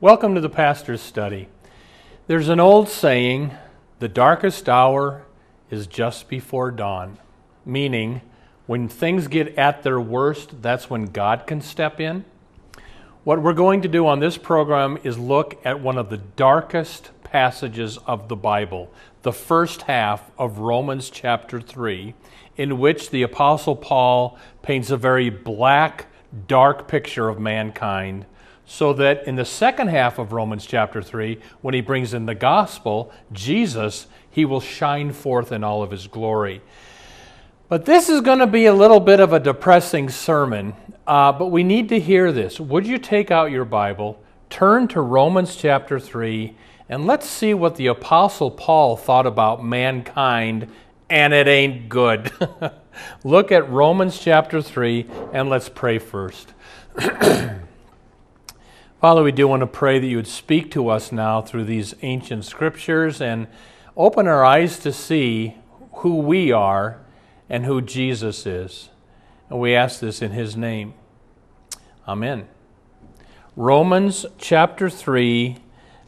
Welcome to the Pastor's Study. There's an old saying, the darkest hour is just before dawn, meaning when things get at their worst, that's when God can step in. What we're going to do on this program is look at one of the darkest passages of the Bible, the first half of Romans chapter 3, in which the Apostle Paul paints a very black, dark picture of mankind so that in the second half of Romans chapter 3, when he brings in the gospel, Jesus, he will shine forth in all of his glory. But this is going to be a little bit of a depressing sermon, uh, but we need to hear this. Would you take out your Bible, turn to Romans chapter 3, and let's see what the Apostle Paul thought about mankind, and it ain't good. Look at Romans chapter 3, and let's pray first. Father, we do want to pray that you would speak to us now through these ancient scriptures and open our eyes to see who we are and who Jesus is. And we ask this in his name. Amen. Romans chapter 3,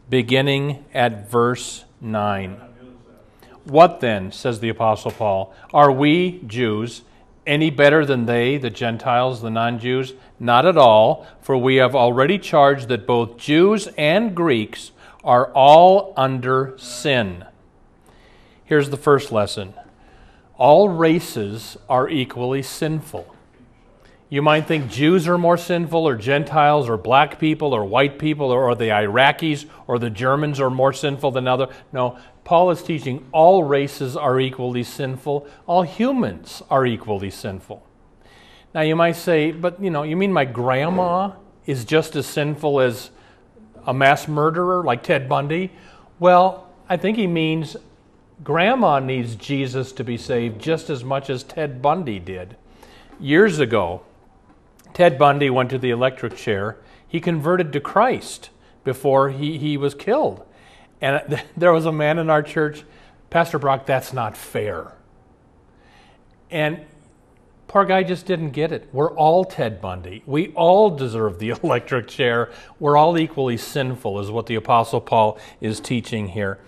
beginning at verse 9. What then, says the Apostle Paul, are we, Jews, any better than they, the Gentiles, the non Jews? Not at all, for we have already charged that both Jews and Greeks are all under sin. Here's the first lesson all races are equally sinful. You might think Jews are more sinful, or Gentiles, or black people, or white people, or, the Iraqis, or the Germans are more sinful than other. No, Paul is teaching all races are equally sinful, all humans are equally sinful. Now you might say, but you know, you mean my grandma is just as sinful as a mass murderer like Ted Bundy? Well, I think he means grandma needs Jesus to be saved just as much as Ted Bundy did. Years ago, Ted Bundy went to the electric chair. He converted to Christ before he, he was killed. And there was a man in our church, Pastor Brock, that's not fair. And poor guy just didn't get it. We're all Ted Bundy. We all deserve the electric chair. We're all equally sinful, is what the Apostle Paul is teaching here.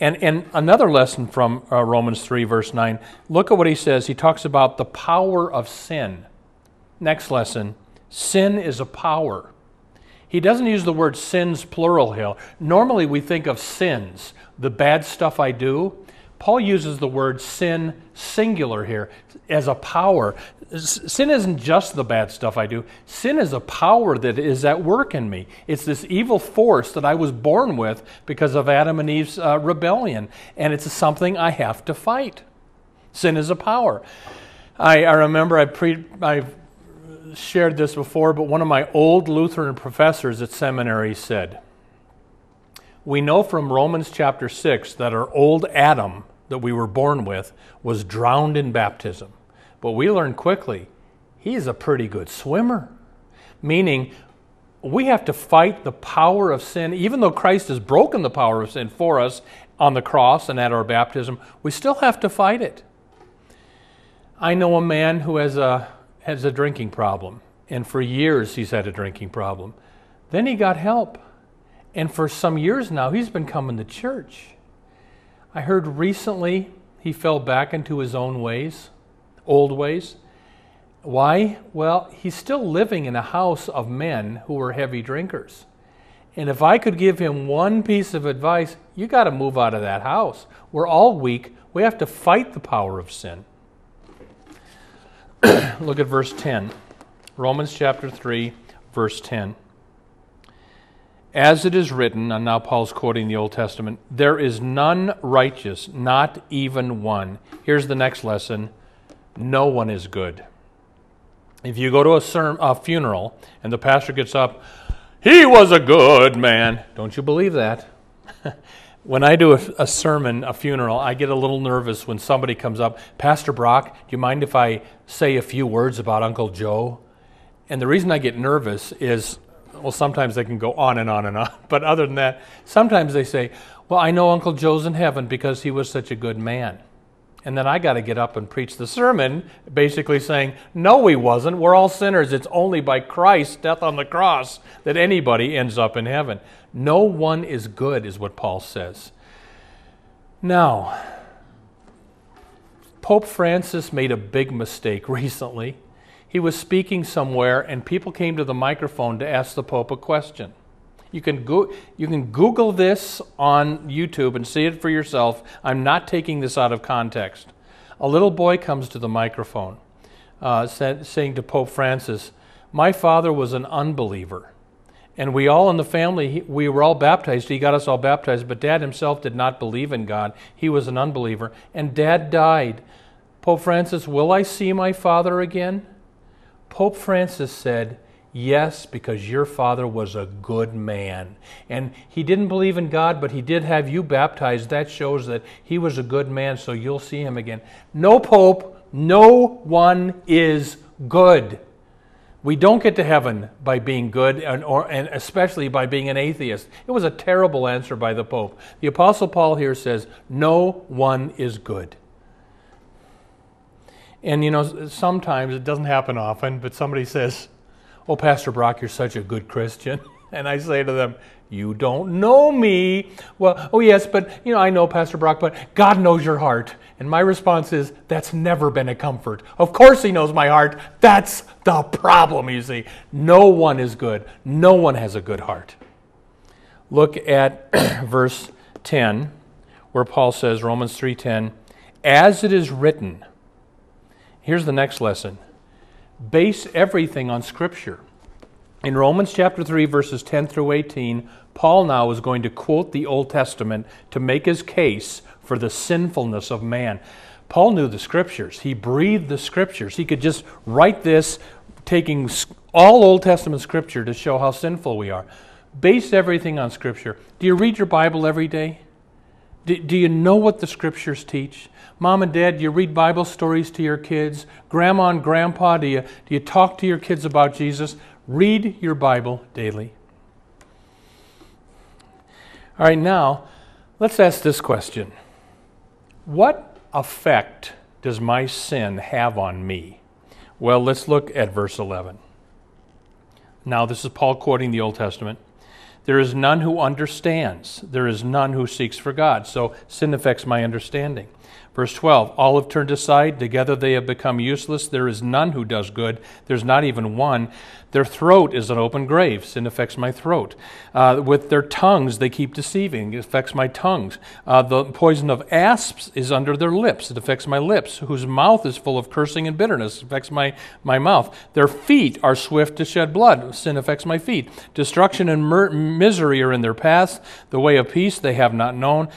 And, and another lesson from uh, Romans 3, verse 9, look at what he says. He talks about the power of sin. Next lesson sin is a power. He doesn't use the word sins plural here. Normally we think of sins, the bad stuff I do. Paul uses the word sin singular here as a power. Sin isn't just the bad stuff I do. Sin is a power that is at work in me. It's this evil force that I was born with because of Adam and Eve's uh, rebellion, and it's something I have to fight. Sin is a power. I, I remember I, pre, I shared this before, but one of my old Lutheran professors at seminary said, We know from Romans chapter 6 that our old Adam that we were born with was drowned in baptism. But we learned quickly he's a pretty good swimmer, meaning we have to fight the power of sin. Even though Christ has broken the power of sin for us on the cross and at our baptism, we still have to fight it. I know a man who has a has a drinking problem. And for years, he's had a drinking problem. Then he got help. And for some years now, he's been coming to church. I heard recently he fell back into his own ways, old ways. Why? Well, he's still living in a house of men who are heavy drinkers. And if I could give him one piece of advice, you got to move out of that house. We're all weak. We have to fight the power of sin. Look at verse 10. Romans chapter 3, verse 10. As it is written, and now Paul's quoting the Old Testament, there is none righteous, not even one. Here's the next lesson no one is good. If you go to a, a funeral and the pastor gets up, He was a good man. Don't you believe that? When I do a, a, sermon, a funeral, I get a little nervous when somebody comes up, Pastor Brock, do you mind if I say a few words about Uncle Joe? And the reason I get nervous is, well, sometimes they can go on and on and on, but other than that, sometimes they say, well, I know Uncle Joe's in heaven because he was such a good man. And then I got to get up and preach the sermon, basically saying, No, he wasn't. We're all sinners. It's only by Christ's death on the cross that anybody ends up in heaven. No one is good, is what Paul says. Now, Pope Francis made a big mistake recently. He was speaking somewhere, and people came to the microphone to ask the Pope a question. You can, go, you can Google this on YouTube and see it for yourself. I'm not taking this out of context. A little boy comes to the microphone uh, saying to Pope Francis, My father was an unbeliever. And we all in the family, we were all baptized. He got us all baptized, but dad himself did not believe in God. He was an unbeliever. And dad died. Pope Francis, will I see my father again? Pope Francis said, Yes, because your father was a good man. And he didn't believe in God, but he did have you baptized. That shows that he was a good man, so you'll see him again. No pope, no one is good. We don't get to heaven by being good, and, or, and especially by being an atheist. It was a terrible answer by the Pope. The Apostle Paul here says, No one is good. And you know, sometimes it doesn't happen often, but somebody says, Oh, Pastor Brock, you're such a good Christian. And I say to them, You don't know me. Well, oh, yes, but, you know, I know Pastor Brock, but God knows your heart. And my response is, That's never been a comfort. Of course, He knows my heart. That's the problem, you see. No one is good, no one has a good heart. Look at verse 10 where Paul says Romans 3:10 as it is written Here's the next lesson base everything on Scripture. In Romans chapter 3, verses 10 through 18, Paul now is going to quote the Old Testament to make his case for the sinfulness of man. Paul knew the Scriptures, he breathed the Scriptures. He could just write this, taking all Old Testament Scripture to show how sinful we are. Base everything on Scripture. Do you read your Bible every day? Do, do you know what the Scriptures teach? Mom and Dad, do you read Bible stories to your kids? Grandma and Grandpa, do you, do you talk to your kids about Jesus? Read your Bible daily. All right, now let's ask this question What effect does my sin have on me? Well, let's look at verse 11. Now, this is Paul quoting the Old Testament. There is none who understands, there is none who seeks for God. So sin affects my understanding. Verse 12 All have turned aside, together they have become useless. There is none who does good, there's not even one. Their throat is an open grave. Sin affects my throat. Uh, with their tongues, they keep deceiving. It affects my tongues. Uh, the poison of asps is under their lips. It affects my lips. Whose mouth is full of cursing and bitterness. It affects my, my mouth. Their feet are swift to shed blood. Sin affects my feet. Destruction and mur- misery are in their paths. The way of peace they have not known.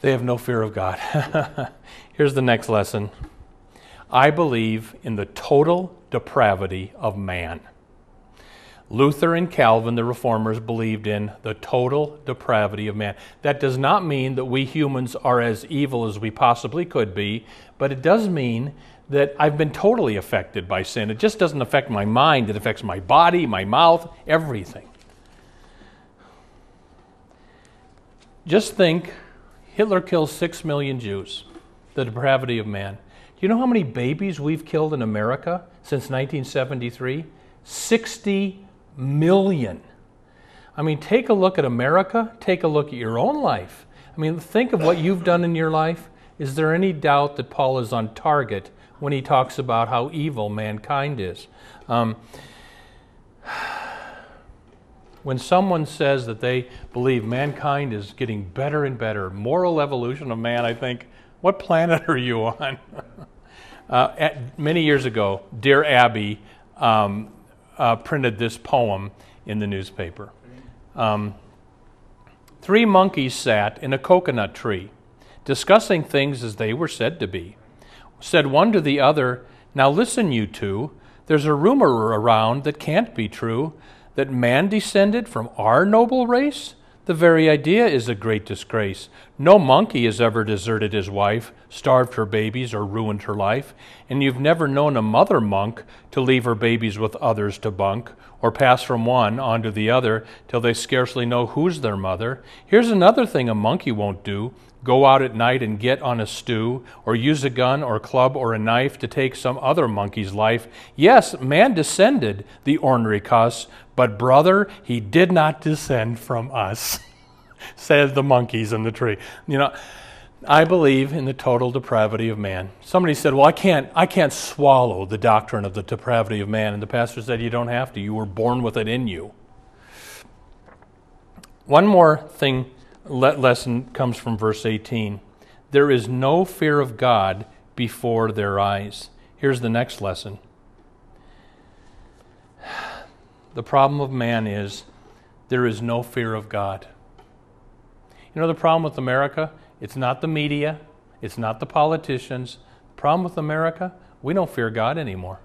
They have no fear of God. Here's the next lesson I believe in the total depravity of man. Luther and Calvin, the reformers, believed in the total depravity of man. That does not mean that we humans are as evil as we possibly could be, but it does mean that I've been totally affected by sin. It just doesn't affect my mind, it affects my body, my mouth, everything. Just think Hitler kills six million Jews, the depravity of man. Do you know how many babies we've killed in America since 1973? 60 million. I mean, take a look at America, take a look at your own life. I mean, think of what you've done in your life. Is there any doubt that Paul is on target when he talks about how evil mankind is? Um, when someone says that they believe mankind is getting better and better, moral evolution of man, I think, what planet are you on? uh, at, many years ago, Dear Abby um, uh, printed this poem in the newspaper. Um, Three monkeys sat in a coconut tree, discussing things as they were said to be. Said one to the other, Now listen, you two, there's a rumor around that can't be true that man descended from our noble race? The very idea is a great disgrace. No monkey has ever deserted his wife, starved her babies, or ruined her life. And you've never known a mother monk to leave her babies with others to bunk, or pass from one on to the other till they scarcely know who's their mother. Here's another thing a monkey won't do go out at night and get on a stew, or use a gun or club or a knife to take some other monkey's life. Yes, man descended, the ornery cuss, but brother, he did not descend from us, said the monkeys in the tree. You know, I believe in the total depravity of man. Somebody said, Well, I can't, I can't swallow the doctrine of the depravity of man. And the pastor said, You don't have to. You were born with it in you. One more thing, lesson comes from verse 18. There is no fear of God before their eyes. Here's the next lesson. The problem of man is there is no fear of God. You know the problem with America? It's not the media, it's not the politicians. The problem with America, we don't fear God anymore.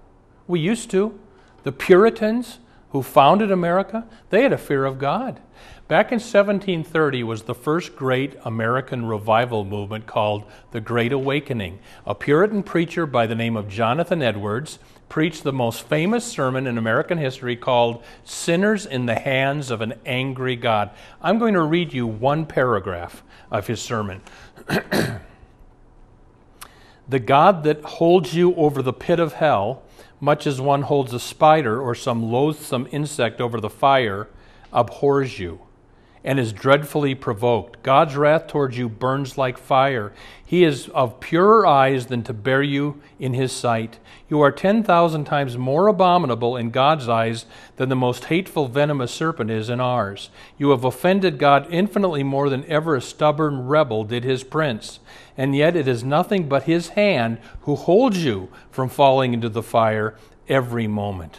We used to. The Puritans who founded America, they had a fear of God. Back in 1730 was the first great American revival movement called the Great Awakening. A Puritan preacher by the name of Jonathan Edwards preached the most famous sermon in American history called Sinners in the Hands of an Angry God. I'm going to read you one paragraph of his sermon. the God that holds you over the pit of hell, much as one holds a spider or some loathsome insect over the fire, abhors you and is dreadfully provoked. God's wrath towards you burns like fire. He is of purer eyes than to bear you in his sight. You are 10,000 times more abominable in God's eyes than the most hateful venomous serpent is in ours. You have offended God infinitely more than ever a stubborn rebel did his prince. And yet it is nothing but his hand who holds you from falling into the fire every moment.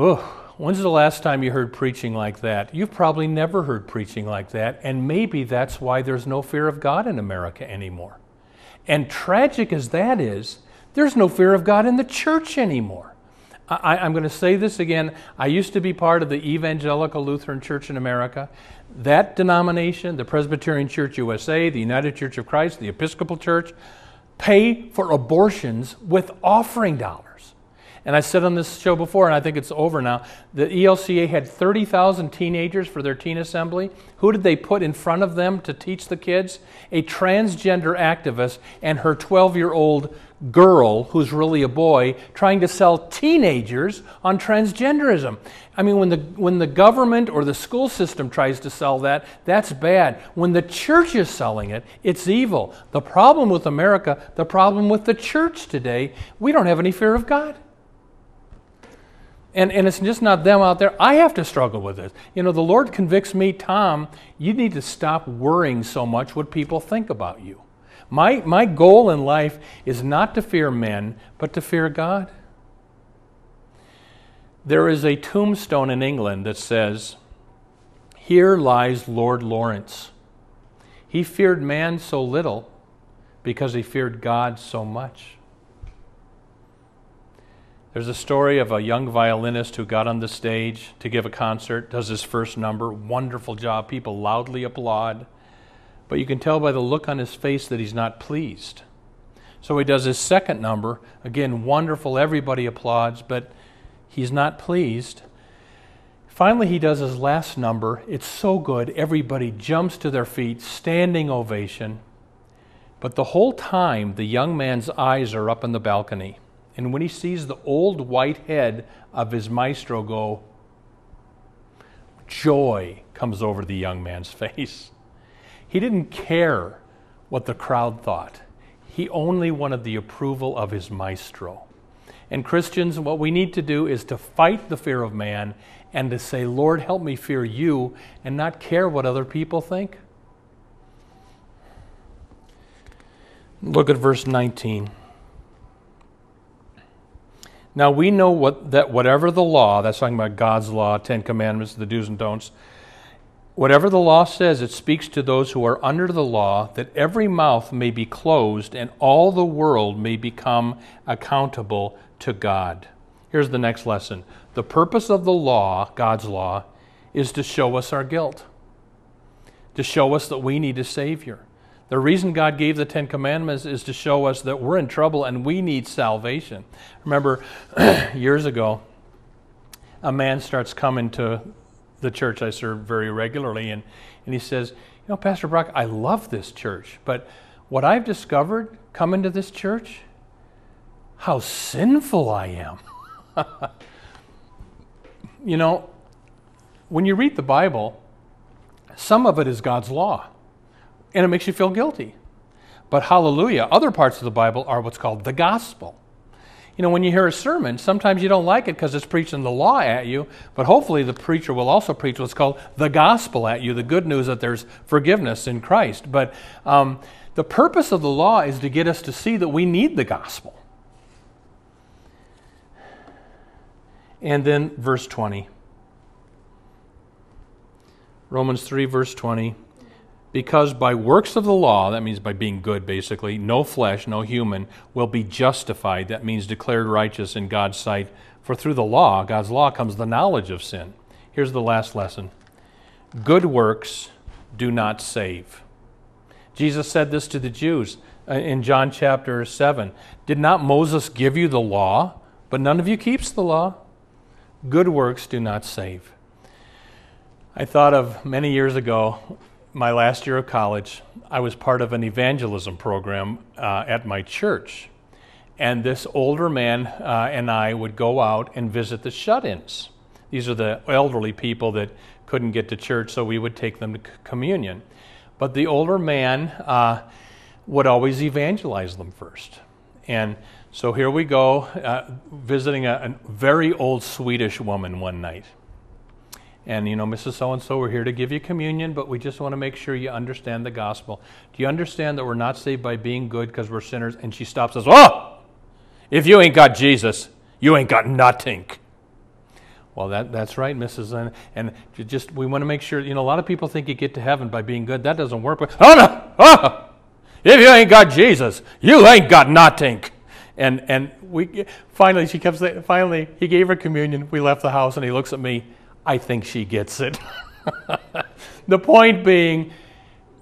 Oh. When's the last time you heard preaching like that? You've probably never heard preaching like that, and maybe that's why there's no fear of God in America anymore. And tragic as that is, there's no fear of God in the church anymore. I, am going to say this again. I used to be part of the Evangelical Lutheran Church in America. That denomination, the Presbyterian Church USA, the United Church of Christ, the Episcopal Church, pay for abortions with offering dollars. And I said on this show before, and I think it's over now, the ELCA had 30,000 teenagers for their teen assembly. Who did they put in front of them to teach the kids? A transgender activist and her 12 year old girl, who's really a boy, trying to sell teenagers on transgenderism. I mean, when the, when the government or the school system tries to sell that, that's bad. When the church is selling it, it's evil. The problem with America, the problem with the church today, we don't have any fear of God. And, and it's just not them out there. I have to struggle with this. You know, the Lord convicts me, Tom, you need to stop worrying so much what people think about you. My, my goal in life is not to fear men, but to fear God. There is a tombstone in England that says, Here lies Lord Lawrence. He feared man so little because he feared God so much. There's a story of a young violinist who got on the stage to give a concert, does his first number, wonderful job, people loudly applaud. But you can tell by the look on his face that he's not pleased. So he does his second number, again, wonderful, everybody applauds, but he's not pleased. Finally, he does his last number. It's so good, everybody jumps to their feet, standing ovation. But the whole time, the young man's eyes are up in the balcony. And when he sees the old white head of his maestro go, joy comes over the young man's face. He didn't care what the crowd thought, he only wanted the approval of his maestro. And Christians, what we need to do is to fight the fear of man and to say, Lord, help me fear you and not care what other people think. Look at verse 19. Now we know what, that whatever the law, that's talking about God's law, Ten Commandments, the do's and don'ts, whatever the law says, it speaks to those who are under the law, that every mouth may be closed and all the world may become accountable to God. Here's the next lesson The purpose of the law, God's law, is to show us our guilt, to show us that we need a Savior. The reason God gave the Ten Commandments is to show us that we're in trouble and we need salvation. Remember, years ago, a man starts coming to the church I serve very regularly, and, and he says, You know, Pastor Brock, I love this church, but what I've discovered coming to this church, how sinful I am. you know, when you read the Bible, some of it is God's law, and it makes you feel guilty. But hallelujah, other parts of the Bible are what's called the gospel. You know, when you hear a sermon, sometimes you don't like it because it's preaching the law at you, but hopefully the preacher will also preach what's called the gospel at you, the good news that there's forgiveness in Christ. But um, the purpose of the law is to get us to see that we need the gospel. And then verse 20. Romans 3, verse 20. Because by works of the law, that means by being good basically, no flesh, no human, will be justified. That means declared righteous in God's sight. For through the law, God's law, comes the knowledge of sin. Here's the last lesson Good works do not save. Jesus said this to the Jews uh, in John chapter 7. Did not Moses give you the law, but none of you keeps the law? Good works do not save. I thought of many years ago my last year of college, I was part of an evangelism program uh, at my church. And this older man uh, and I would go out and visit the shut ins. These are the elderly people that couldn't get to church, so we would take them to communion. But the older man uh, would always evangelize them first. And so here we go, uh, visiting a, a very old Swedish woman one night and you know, Mrs. So and so, we're here to give you communion, but we just want to make sure you understand the gospel. Do you understand that we're not saved by being good because we're sinners? And she stops us, Oh, if you ain't got Jesus, you ain't got nothing. Well, that, that's right, Mrs. And, and just we want to make sure, you know, a lot of people think you get to heaven by being good. That doesn't work. But, oh, no! Oh! If you ain't got Jesus, you ain't got nothing. And, and we finally, she kept saying, finally, he gave her communion. We left the house, and he looks at me I think she gets it. the point being,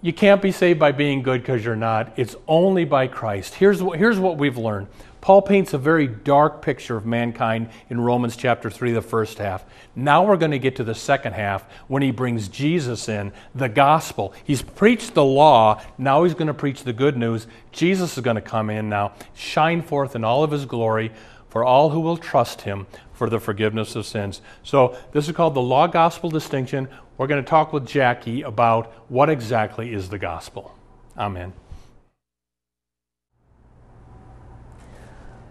you can't be saved by being good because you're not. It's only by Christ. Here's what, here's what we've learned. Paul paints a very dark picture of mankind in Romans chapter 3, the first half. Now we're going to get to the second half when he brings Jesus in, the gospel. He's preached the law, now he's going to preach the good news. Jesus is going to come in now, shine forth in all of his glory for all who will trust him for the forgiveness of sins. So, this is called the law gospel distinction. We're going to talk with Jackie about what exactly is the gospel. Amen.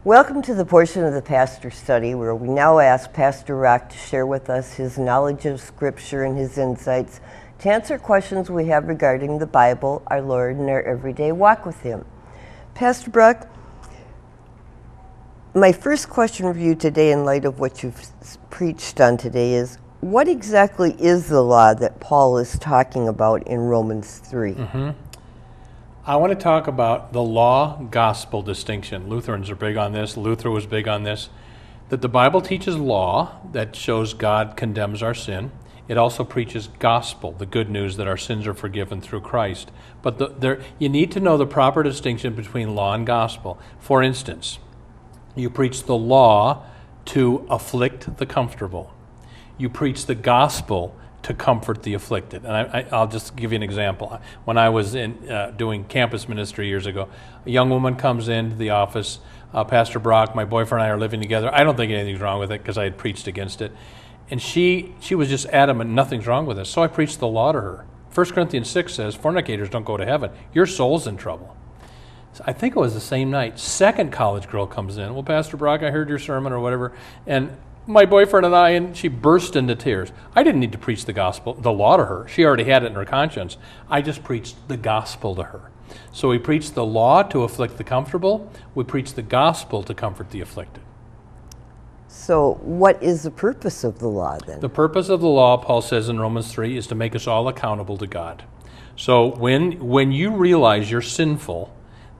Welcome to the portion of the pastor study where we now ask Pastor Brock to share with us his knowledge of Scripture and his insights to answer questions we have regarding the Bible, our Lord, and our everyday walk with Him. Pastor Brock, my first question for you today, in light of what you've preached on today, is what exactly is the law that Paul is talking about in Romans 3? Mm-hmm. I want to talk about the law gospel distinction. Lutherans are big on this, Luther was big on this. That the Bible teaches law that shows God condemns our sin. It also preaches gospel, the good news that our sins are forgiven through Christ. But the, there, you need to know the proper distinction between law and gospel. For instance, you preach the law to afflict the comfortable. You preach the gospel to comfort the afflicted. And I, will just give you an example. When I was in, uh, doing campus ministry years ago, a young woman comes into the office. Uh, Pastor Brock, my boyfriend and I are living together. I don't think anything's wrong with it because I had preached against it. And she, she was just adamant nothing's wrong with it. So I preached the law to her. 1 Corinthians 6 says, Fornicators don't go to heaven. Your soul's in trouble. I think it was the same night. Second college girl comes in. Well, Pastor Brock, I heard your sermon or whatever, and my boyfriend and I, and she burst into tears. I didn't need to preach the gospel, the law to her. She already had it in her conscience. I just preached the gospel to her. So we preach the law to afflict the comfortable. We preach the gospel to comfort the afflicted. So, what is the purpose of the law then? The purpose of the law, Paul says in Romans 3, is to make us all accountable to God. So, when, when you realize you're sinful,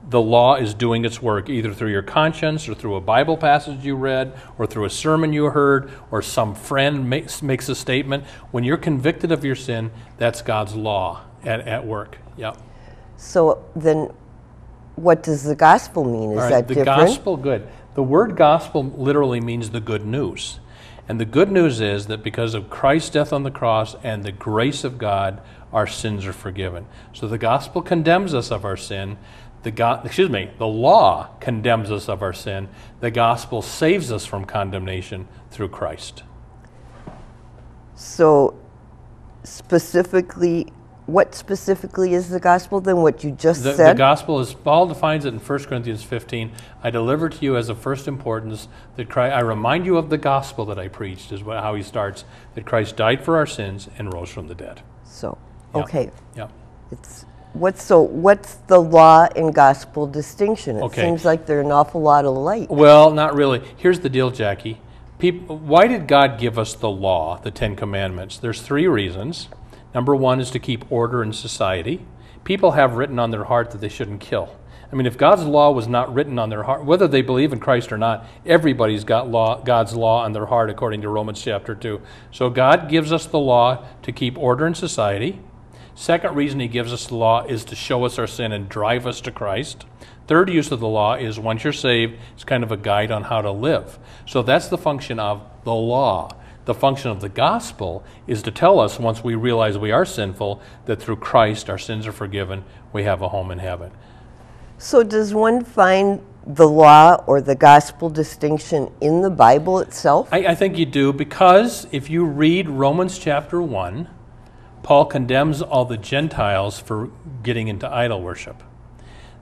the law is doing its work either through your conscience or through a Bible passage you read or through a sermon you heard or some friend makes, makes a statement. When you're convicted of your sin, that's God's law at, at work. Yep. So then, what does the gospel mean? Is right, that the different? gospel, good. The word gospel literally means the good news. And the good news is that because of Christ's death on the cross and the grace of God, our sins are forgiven. So the gospel condemns us of our sin. The go- excuse me, the law condemns us of our sin. The gospel saves us from condemnation through Christ. So, specifically, what specifically is the gospel then? What you just The, the gospel is Paul defines it in 1 Corinthians 15. I deliver to you as of first importance that Christ, I remind you of the gospel that I preached, is what, how he starts. That Christ died for our sins and rose from the dead. so, Yeah. okay. Yeah. It's what's so what's the law and gospel distinction? It Okay. seems like they're an awful lot alike. Well, not really. Here's the deal, Jackie. People, why did God give us the law, the Ten Commandments? There's three reasons. Number one is to keep order in society. People have written on their heart that they shouldn't kill. I mean, if God's law was not written on their heart, whether they believe in Christ or not, everybody's got law, God's law on their heart, according to Romans chapter 2. So God gives us the law to keep order in society. Second reason he gives us the law is to show us our sin and drive us to Christ. Third use of the law is once you're saved, it's kind of a guide on how to live. So that's the function of the law. The function of the gospel is to tell us once we realize we are sinful that through Christ our sins are forgiven, we have a home in heaven. So, does one find the law or the gospel distinction in the Bible itself? I, I think you do because if you read Romans chapter 1, Paul condemns all the Gentiles for getting into idol worship.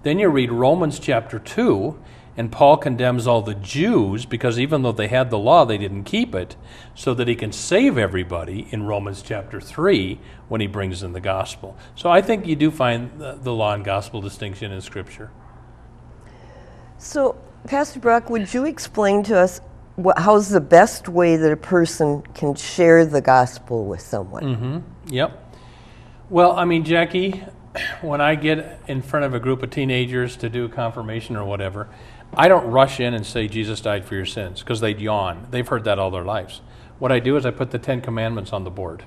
Then you read Romans chapter 2, and Paul condemns all the Jews because even though they had the law, they didn't keep it, so that he can save everybody in Romans chapter 3 when he brings in the gospel. So I think you do find the, law and gospel distinction in Scripture. So, Pastor Brock, would you explain to us how's the best way that a person can share the gospel with someone? Mm-hmm. Yep. Well, I mean, Jackie, when I get in front of a group of teenagers to do confirmation or whatever, I don't rush in and say Jesus died for your sins because they'd yawn. They've heard that all their lives. What I do is I put the Ten Commandments on the board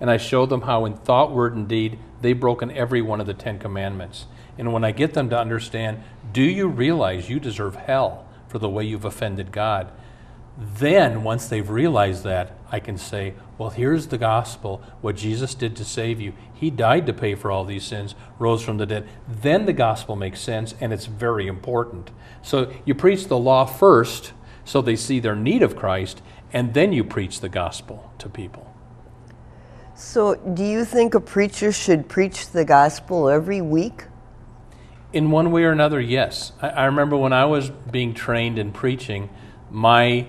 and I show them how, in thought, word, and deed, they've broken every one of the Ten Commandments. And when I get them to understand, do you realize you deserve hell for the way you've offended God? Then, once they've realized that, I can say, well, here's the gospel, what Jesus did to save you. He died to pay for all these sins, rose from the dead. Then the gospel makes sense, and it's very important. So you preach the law first so they see their need of Christ, and then you preach the gospel to people. So, do you think a preacher should preach the gospel every week? In one way or another, yes. I, I remember when I was being trained in preaching, my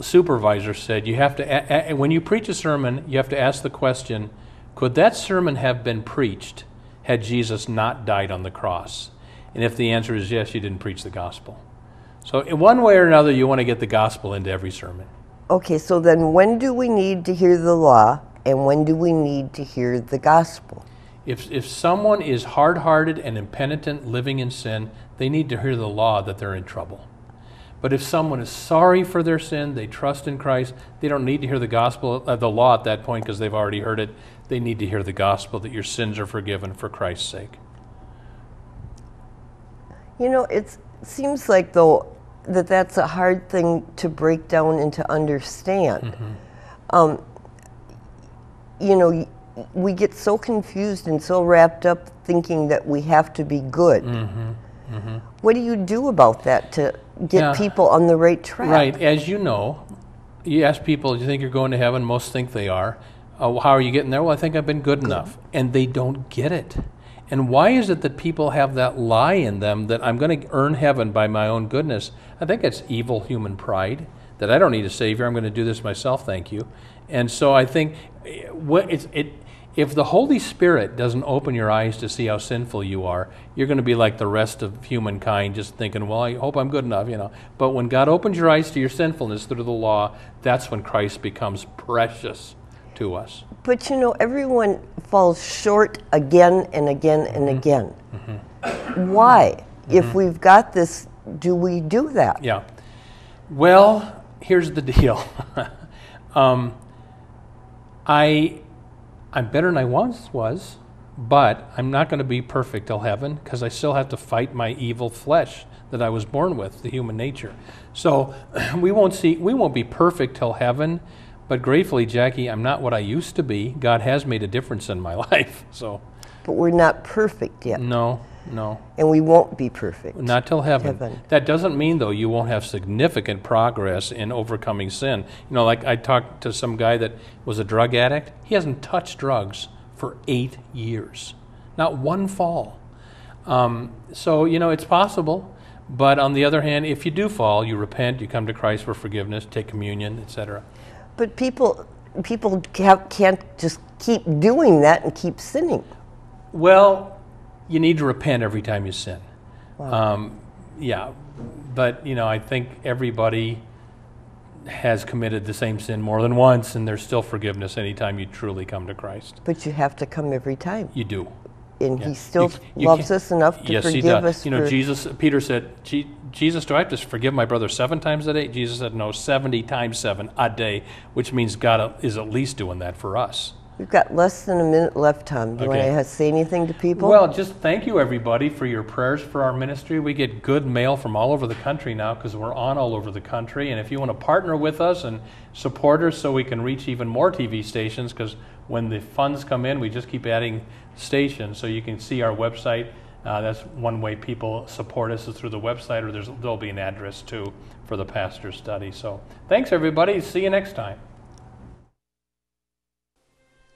supervisor said, "You have to, when you preach a sermon, you have to ask the question: Could that sermon have been preached had Jesus not died on the cross?" And if the answer is yes, you didn't preach the gospel. So, in one way or another, you want to get the gospel into every sermon. Okay, so then when do we need to hear the law and when do we need to hear the gospel? If, if someone is hard hearted and impenitent, living in sin, they need to hear the law that they're in trouble. But if someone is sorry for their sin, they trust in Christ, they don't need to hear the gospel, uh, the law at that point because they've already heard it. They need to hear the gospel that your sins are forgiven for Christ's sake. You know, it seems like, though, that that's a hard thing to break down and to understand. Um, you know, we get so confused and so wrapped up thinking that we have to be good. What do you do about that to get Yeah. people on the right track? Right. As you know, you ask people, do you think you're going to heaven? Most think they are. Uh, how are you getting there? Well, I think I've been good enough. And they don't get it. And why is it that people have that lie in them that I'm going to earn heaven by my own goodness? I think it's evil human pride that I don't need a Savior. I'm going to do this myself, thank you. And so I think eh, what it's, it, if the Holy Spirit doesn't open your eyes to see how sinful you are, you're going to be like the rest of humankind, just thinking, well, I hope I'm good enough, you know. But when God opens your eyes to your sinfulness through the law, that's when Christ becomes precious to us. But you know, everyone falls short again and again and Mm-hmm. again. Why? If we've got this, do we do that? Yeah. Well, here's the deal. um, I, I'm better than I once was, but I'm not going to be perfect till heaven because I still have to fight my evil flesh that I was born with, the human nature. So we won't see, we won't be perfect till heaven. But gratefully, Jackie, I'm not what I used to be. God has made a difference in my life. So, But we're not perfect yet, no, no. and we won't be perfect. Not till heaven. Heaven. That doesn't mean, though, you won't have significant progress in overcoming sin. You know, like I talked to some guy that was a drug addict. He hasn't touched drugs for eight years, not one fall. Um, so, you know, it's possible. But on the other hand, if you do fall, you repent, you come to Christ for forgiveness, take communion, etc. But people, people can't just keep doing that and keep sinning. Well, you need to repent every time you sin. Um, yeah, but you know, I think everybody has committed the same sin more than once, and there's still forgiveness anytime you truly come to Christ. But you have to come every time. You do. And Yeah. He still You- you loves us enough to yes, he does. us. You know, Jesus. Peter said, "Jesus, do I have to forgive my brother seven times a day?" Jesus said, "No, seventy times seven a day," which means God is at least doing that for us. We've got less than a minute left, Tom. Do you Okay. want to say anything to people? Well, just thank you, everybody, for your prayers for our ministry. We get good mail from all over the country now because we're on all over the country. And if you want to partner with us and support us so we can reach even more TV stations, because when the funds come in, we just keep adding stations. So you can see our website. Uh, that's one way people support us is through the website, or there's, there'll be an address too for the pastor's study. So thanks, everybody. See you next time.